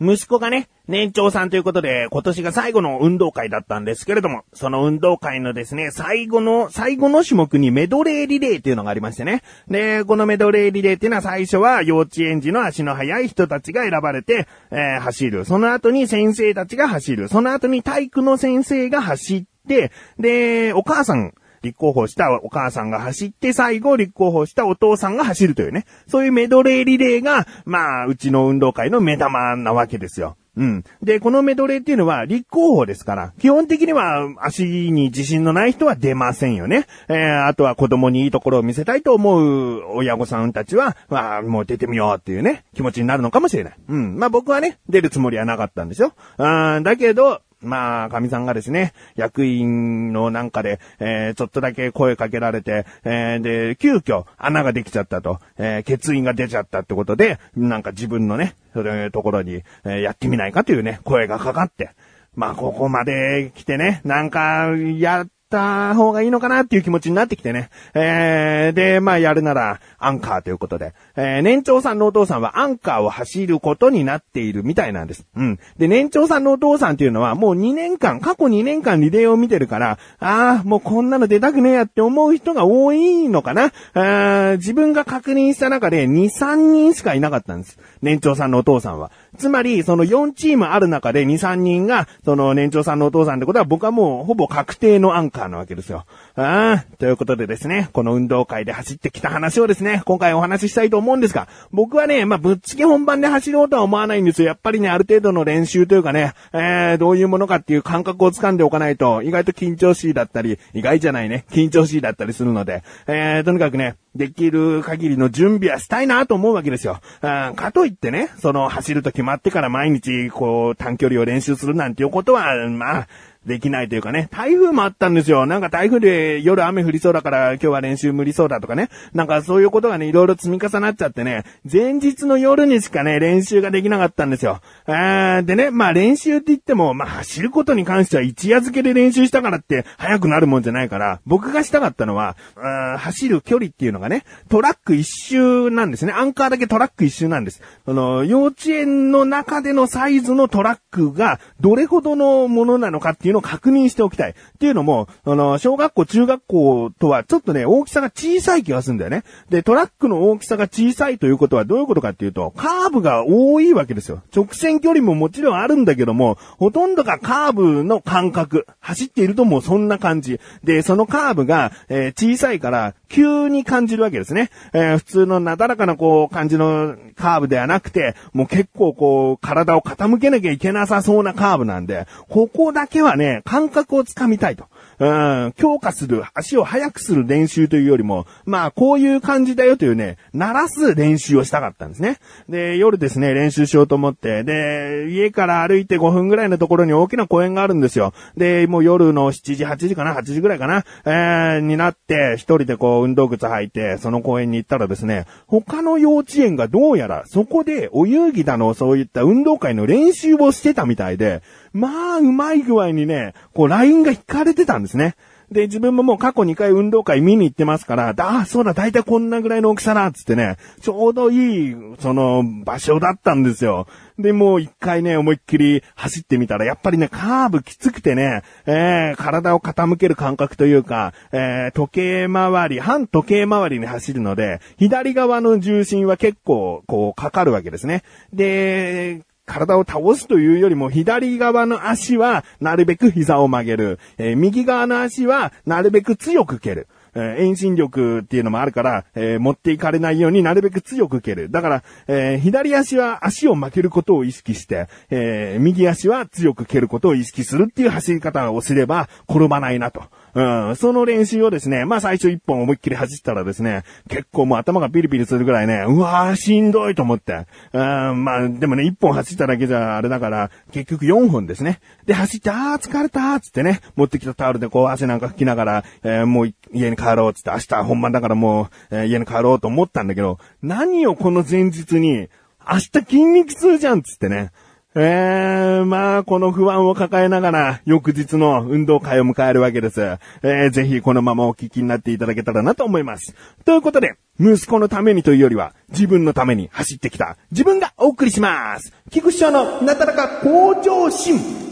息子がね、年長さんということで、今年が最後の運動会だったんですけれども、その運動会のですね、最後の、最後の種目にメドレーリレーっていうのがありましてね。で、このメドレーリレーっていうのは最初は幼稚園児の足の速い人たちが選ばれて、えー、走る。その後に先生たちが走る。その後に体育の先生が走って、で、お母さん立候補したお母さんが走って、最後立候補したお父さんが走るというね。そういうメドレーリレーが、まあ、うちの運動会の目玉なわけですよ。うん。で、このメドレーっていうのは立候補ですから、基本的には足に自信のない人は出ませんよね。えー、あとは子供にいいところを見せたいと思う親御さんたちは、まあ、もう出てみようっていうね、気持ちになるのかもしれない。うん。まあ僕はね、出るつもりはなかったんですよ。うん、だけど、まあ、神さんがですね、役員のなんかで、えー、ちょっとだけ声かけられて、えー、で、急遽穴ができちゃったと、えー、欠員が出ちゃったってことで、なんか自分のね、そういうところに、えー、やってみないかというね、声がかかって、まあ、ここまで来てね、なんか、やった方がいいのかなっていう気持ちになってきてね。えー、で、まあやるならアンカーということで、えー、年長さんのお父さんはアンカーを走ることになっているみたいなんです。うん。で、年長さんのお父さんっていうのはもう2年間、過去2年間リレーを見てるから、ああ、もうこんなの出たくねえやって思う人が多いのかな。あ自分が確認した中で2、3人しかいなかったんです。年長さんのお父さんは。つまり、その4チームある中で2、3人が、その年長さんのお父さんってことは僕はもうほぼ確定のアンカーなわけですよ。ああ、ということでですね、この運動会で走ってきた話をですね、今回お話ししたいと思うんですが、僕はね、まあ、ぶっつけ本番で走ろうとは思わないんですよ。やっぱりね、ある程度の練習というかね、えー、どういうものかっていう感覚をつかんでおかないと、意外と緊張しいだったり、意外じゃないね、緊張しいだったりするので、えー、とにかくね、できる限りの準備はしたいなと思うわけですよ。あかといってね、その走ると決まってから毎日こう短距離を練習するなんていうことは、まあ、できないというかね、台風もあったんですよ。なんか台風で夜雨降りそうだから今日は練習無理そうだとかね。なんかそういうことがね、いろいろ積み重なっちゃってね、前日の夜にしかね、練習ができなかったんですよ。あでね、まあ練習って言っても、まあ走ることに関しては一夜漬けで練習したからって速くなるもんじゃないから、僕がしたかったのは、あ走る距離っていうのがね、トラック一周なんですね。アンカーだけトラック一周なんです。あの、幼稚園の中でのサイズのトラックがどれほどのものなのかっていういうのを確認しておきたい。っていうのも、あの、小学校、中学校とはちょっとね、大きさが小さい気がするんだよね。で、トラックの大きさが小さいということはどういうことかっていうと、カーブが多いわけですよ。直線距離ももちろんあるんだけども、ほとんどがカーブの感覚。走っているともうそんな感じ。で、そのカーブが、えー、小さいから、急に感じるわけですね。えー、普通のなだらかなこう、感じのカーブではなくて、もう結構こう、体を傾けなきゃいけなさそうなカーブなんで、ここだけはね、感覚をつかみたいと。うん、強化する、足を速くする練習というよりも、まあ、こういう感じだよというね、鳴らす練習をしたかったんですね。で、夜ですね、練習しようと思って、で、家から歩いて5分ぐらいのところに大きな公園があるんですよ。で、もう夜の7時、8時かな、8時ぐらいかな、えー、になって、一人でこう、運動靴履いて、その公園に行ったらですね、他の幼稚園がどうやら、そこでお遊戯だの、そういった運動会の練習をしてたみたいで、まあ、うまい具合にね、こう、ラインが引かれてたんですね。で、自分ももう過去2回運動会見に行ってますから、あ、そうだ、だいたいこんなぐらいの大きさだ、つってね、ちょうどいい、その、場所だったんですよ。で、もう一回ね、思いっきり走ってみたら、やっぱりね、カーブきつくてね、えー、体を傾ける感覚というか、えー、時計回り、反時計回りに走るので、左側の重心は結構、こう、かかるわけですね。で、体を倒すというよりも、左側の足はなるべく膝を曲げる。えー、右側の足はなるべく強く蹴る。え、遠心力っていうのもあるから、えー、持っていかれないようになるべく強く蹴る。だから、えー、左足は足を負けることを意識して、えー右足は強く蹴ることを意識するっていう走り方をすれば転ばないなと。うん、その練習をですね、まあ最初一本思いっきり走ったらですね、結構もう頭がピリピリするぐらいね、うわーしんどいと思って。うん、まあでもね、一本走っただけじゃあれだから、結局四本ですね。で、走って、あー疲れたーつってね、持ってきたタオルでこう汗なんか拭きながら、えー、もう家に帰ろうつって、明日本番だからもう、えー、家に帰ろうと思ったんだけど、何をこの前日に、明日筋肉痛じゃんつってね。えー、まあ、この不安を抱えながら、翌日の運動会を迎えるわけです。えー、ぜひこのままお聞きになっていただけたらなと思います。ということで、息子のためにというよりは、自分のために走ってきた、自分がお送りします。菊師匠のなだらか向上心。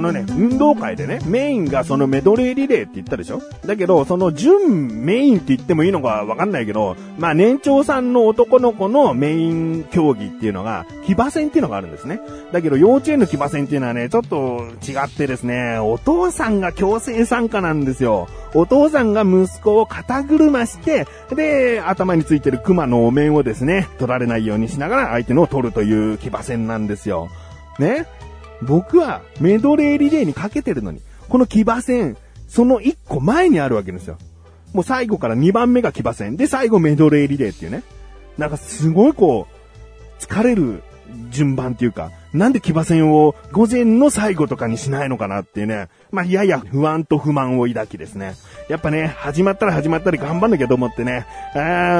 あのね、運動会でね、メインがそのメドレーリレーって言ったでしょ？だけど、その準メインって言ってもいいのかわかんないけど、まあ年長さんの男の子のメイン競技っていうのが、騎馬戦っていうのがあるんですね。だけど幼稚園の騎馬戦っていうのはね、ちょっと違ってですね、お父さんが強制参加なんですよ。お父さんが息子を肩車して、で、頭についてる熊のお面をですね、取られないようにしながら相手のを取るという騎馬戦なんですよ。ね？僕はメドレーリレーにかけてるのに、この騎馬戦、その1個前にあるわけですよ。もう最後から2番目が騎馬戦。で、最後メドレーリレーっていうね。なんかすごいこう、疲れる順番っていうか、なんで騎馬戦を午前の最後とかにしないのかなっていうね。まあ、やや不安と不満を抱きですね。やっぱね、始まったら始まったり頑張んなきゃと思ってね、あ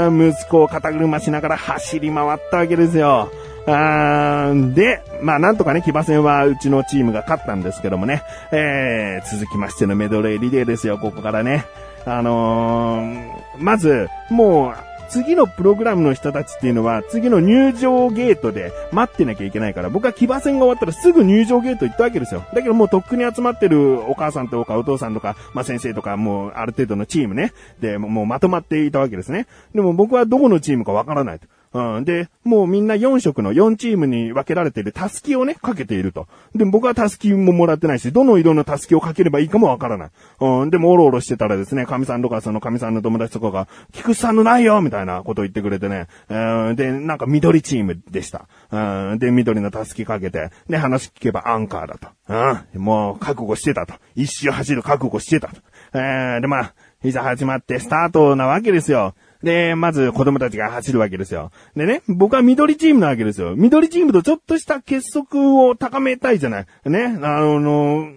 ー息子を肩車しながら走り回ったわけですよ。あーで、まあなんとかね、騎馬戦はうちのチームが勝ったんですけどもね、えー、続きましてのメドレーリレーですよ、ここからね。あのー、まず、もう、次のプログラムの人たちっていうのは、次の入場ゲートで待ってなきゃいけないから、僕は騎馬戦が終わったらすぐ入場ゲート行ったわけですよ。だけどもうとっくに集まってるお母さんとかお父さんとか、まあ先生とか、もうある程度のチームね。で、もうまとまっていたわけですね。でも僕はどこのチームかわからないと。うん。で、もうみんな4色の4チームに分けられているタスキをね、かけていると。で、僕はタスキももらってないし、どの色のタスキをかければいいかもわからない。うん。でも、おろおろしてたらですね、神さんとかその神さんの友達とかが、菊池さんのないよみたいなことを言ってくれてね。うん。で、なんか緑チームでした。うん。で、緑のタスキかけて、で、話聞けばアンカーだと。うん。もう、覚悟してたと。一周走る覚悟してたと。えー、で、まあ、いざ始まってスタートなわけですよ。で、まず子供たちが走るわけですよ。でね、僕は緑チームなわけですよ。緑チームとちょっとした結束を高めたいじゃない。ね、あの、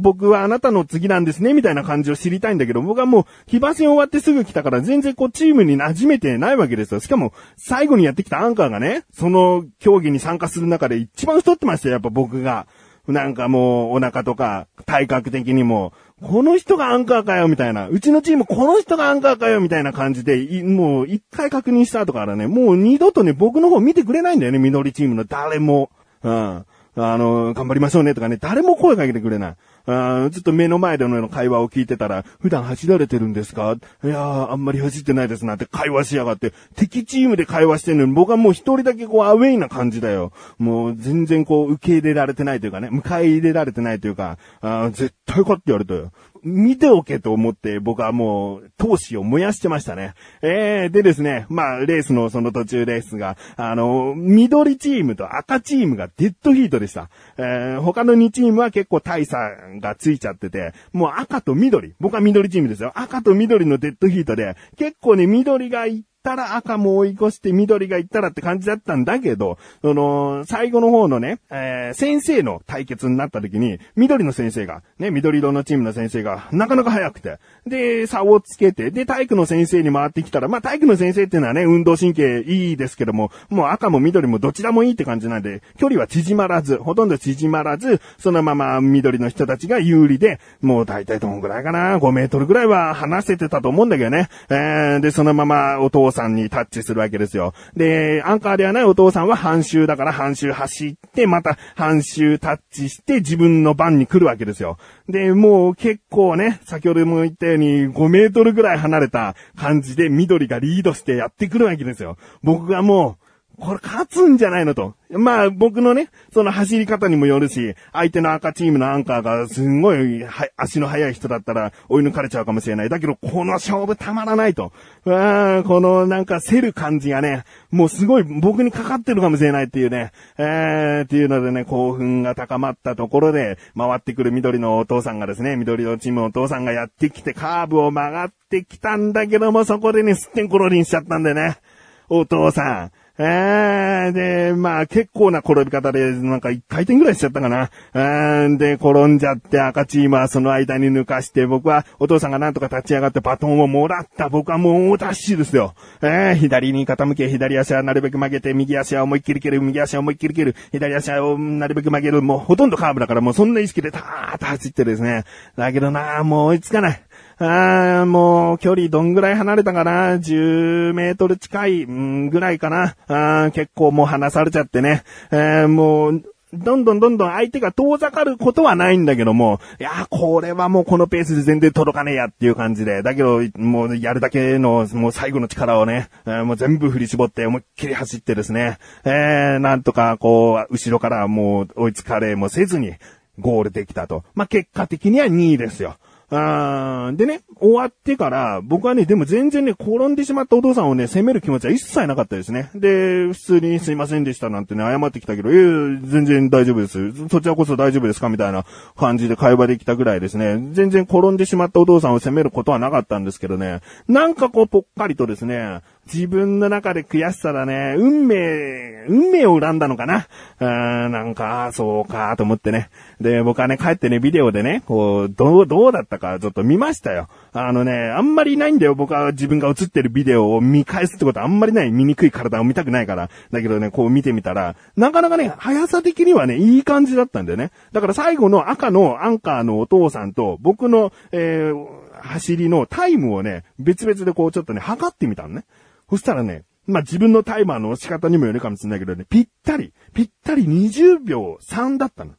僕はあなたの次なんですね、みたいな感じを知りたいんだけど、僕はもう、騎馬戦終わってすぐ来たから全然こうチームに馴染めてないわけですよ。しかも、最後にやってきたアンカーがね、その競技に参加する中で一番太ってましたよ、やっぱ僕が。なんかもう、お腹とか、体格的にも、この人がアンカーかよ、みたいな。うちのチーム、この人がアンカーかよ、みたいな感じで、もう、一回確認した後からね、もう二度とね、僕の方見てくれないんだよね、緑チームの誰も。うん。あの、頑張りましょうねとかね、誰も声かけてくれない。あずっと目の前での会話を聞いてたら、普段走られてるんですか？いやー、あんまり走ってないですなって会話しやがって、敵チームで会話してるのに僕はもう一人だけこうアウェイな感じだよ。もう全然こう受け入れられてないというかね、迎え入れられてないというか、あ絶対かって言われたよ。見ておけと思って僕はもう闘志を燃やしてましたね。えー、でですね、まあレースのその途中ですが、あの、緑チームと赤チームがデッドヒートでした。えー、他の2チームは結構大差がついちゃってて、もう赤と緑、僕は緑チームですよ。赤と緑のデッドヒートで、結構ね、緑がいっったら赤も追い越して緑が行ったらって感じだったんだけど、その、最後の方のね、えー、先生の対決になった時に、緑の先生が、ね、緑色のチームの先生が、なかなか早くて、で、差をつけて、で、体育の先生に回ってきたら、まあ、体育の先生っていうのはね、運動神経いいですけども、もう赤も緑もどちらもいいって感じなんで、距離は縮まらず、ほとんど縮まらず、そのまま緑の人たちが有利で、もう大体どんぐらいかな、5メートルぐらいは離せてたと思うんだけどね。えー、で、そのままお父さんにタッチするわけですよ。で、アンカーではないお父さんは半周だから半周走って、また半周タッチして自分の番に来るわけですよ。で、もう結構ね、先ほども言ったように5メートルぐらい離れた感じで緑がリードしてやってくるわけですよ。僕がもう、これ勝つんじゃないのと。まあ僕のね、その走り方にもよるし、相手の赤チームのアンカーがすんごい足の速い人だったら追い抜かれちゃうかもしれない。だけどこの勝負たまらないと。あこのなんか競る感じがね、もうすごい僕にかかってるかもしれないっていうね、えー、っていうのでね、興奮が高まったところで、回ってくる緑のお父さんがですね、緑のチームのお父さんがやってきてカーブを曲がってきたんだけども、そこでね、すってんころりんしちゃったんでね、お父さん、えー、で、まあ結構な転び方で、なんか一回転ぐらいしちゃったかな。ーで、転んじゃって赤チームはその間に抜かして、僕はお父さんがなんとか立ち上がってバトンをもらった。僕はもうダッシュですよ。えー、左に傾け、左足はなるべく曲げて、右足は思いっきり蹴る、右足は思いっきり蹴る、左足はなるべく曲げる。もうほとんどカーブだからもうそんな意識でターッと走ってですね。だけどなもう追いつかない。あーもう、距離どんぐらい離れたかな ?10 メートル近い、ぐらいかな？あ結構もう離されちゃってね。えー、もう、どんどんどんどん相手が遠ざかることはないんだけども、いやこれはもうこのペースで全然届かねえやっていう感じで、だけど、もうやるだけの、もう最後の力をね、えー、もう全部振り絞って思いっきり走ってですね、えー、なんとかこう、後ろからもう追いつかれもせずに、ゴールできたと。まあ、結果的には2位ですよ。あでね、終わってから、僕はね、でも全然ね、転んでしまったお父さんをね、責める気持ちは一切なかったですね。で、普通にすいませんでしたなんてね、謝ってきたけど、ええー、全然大丈夫です。そちらこそ大丈夫ですかみたいな感じで会話できたぐらいですね。全然転んでしまったお父さんを責めることはなかったんですけどね、なんかこう、ぽっかりとですね、自分の中で悔しさだね。運命、運命を恨んだのかなうーん、なんか、そうか、と思ってね。で、僕はね、帰ってね、ビデオでね、こう、どう、どうだったか、ちょっと見ましたよ。あのね、あんまりないんだよ。僕は自分が映ってるビデオを見返すってことはあんまりない。醜い体を見たくないから。だけどね、こう見てみたら、なかなかね、速さ的にはね、いい感じだったんだよね。だから最後の赤のアンカーのお父さんと、僕の、えー、走りのタイムをね、別々でこうちょっとね、測ってみたのね。そしたらね、まあ、自分のタイマーの押し方にもよるかもしれないけどね、ぴったり、ぴったり20秒3だったの。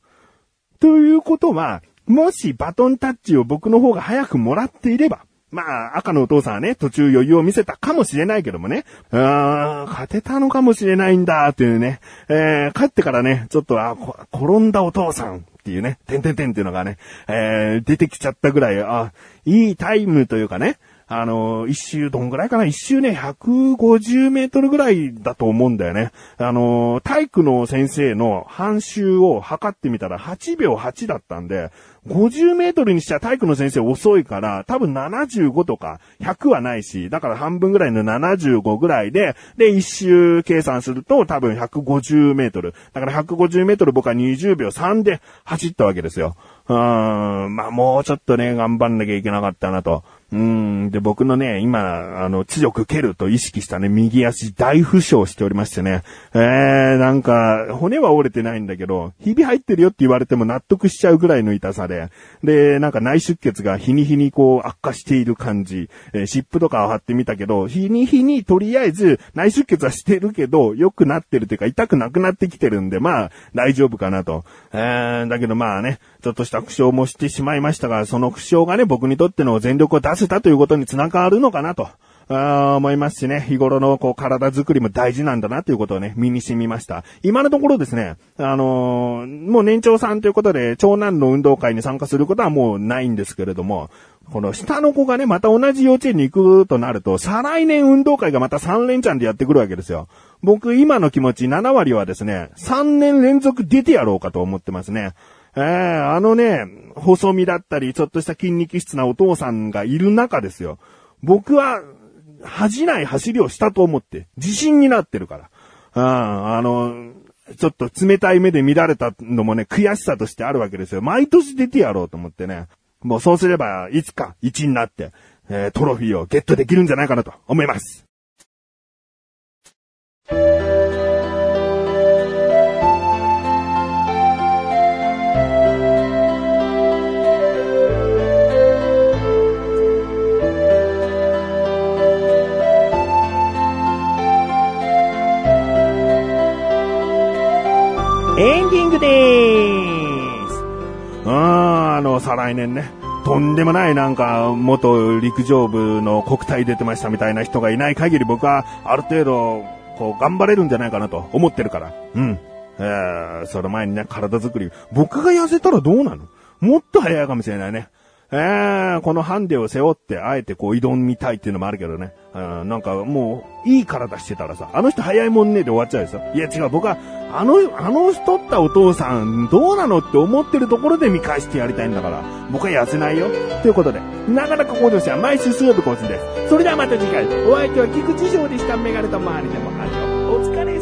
ということは、もしバトンタッチを僕の方が早くもらっていれば、まあ、赤のお父さんはね、途中余裕を見せたかもしれないけどもね、あー、勝てたのかもしれないんだ、っていうね、えー、帰ってからね、ちょっと、あ、転んだお父さんっていうね、てんてんてんっていうのがね、えー、出てきちゃったぐらい、あ、いいタイムというかね、あの、一周どんぐらいかな？一周ね、150メートルぐらいだと思うんだよね。あの、体育の先生の半周を測ってみたら8秒8だったんで、50メートルにしちゃ体育の先生遅いから、多分75とか100はないし、だから半分ぐらいの75ぐらいで、で、一周計算すると多分150メートル。だから150メートル僕は20秒3で走ったわけですよ。うーん、まあもうちょっとね、頑張んなきゃいけなかったなと。うん。で、僕のね、今、あの、強く蹴ると意識したね、右足大負傷しておりましてね。えー、なんか、骨は折れてないんだけど、ひび入ってるよって言われても納得しちゃうぐらいの痛さで。で、なんか内出血が日に日にこう悪化している感じ。えー、湿布とかを貼ってみたけど、日に日にとりあえず内出血はしてるけど、良くなってるというか痛くなくなってきてるんで、まあ、大丈夫かなと。えー、だけどまあね、ちょっとした負傷もしてしまいましたが、その負傷がね、僕にとっての全力を出せたということにつながるのかなと。あ思いますしね、日頃のこう体作りも大事なんだなということをね、身に染みました。今のところですね、あのー、もう年長さんということで、長男の運動会に参加することはもうないんですけれども、この下の子がね、また同じ幼稚園に行くとなると、再来年運動会がまた3連チャンでやってくるわけですよ。僕今の気持ち7割はですね、3年連続出てやろうかと思ってますね。ええー、あのね、細身だったり、ちょっとした筋肉質なお父さんがいる中ですよ。僕は、恥じない走りをしたと思って、自信になってるから。うん、あの、ちょっと冷たい目で見られたのもね、悔しさとしてあるわけですよ。毎年出てやろうと思ってね。もうそうすれば、いつか1になって、えー、トロフィーをゲットできるんじゃないかなと思います。エンディングでーす。あー、あの、再来年ね。とんでもないなんか、元陸上部の国体出てましたみたいな人がいない限り僕はある程度、こう、頑張れるんじゃないかなと思ってるから。うん。えー、その前にね、体作り。僕が痩せたらどうなの？もっと早いかもしれないね。えー、このハンデを背負って、あえてこう挑みたいっていうのもあるけどね。うん、なんかもう、いい体してたらさ、あの人早いもんねで終わっちゃうですよ。いや違う、僕は、あの、あの太ったお父さん、どうなのって思ってるところで見返してやりたいんだから、僕は痩せないよ。ということで、なかなか向上心は毎週水曜日更新です。それではまた次回、お相手は菊池翔でした。メガネと周りでもありお疲れ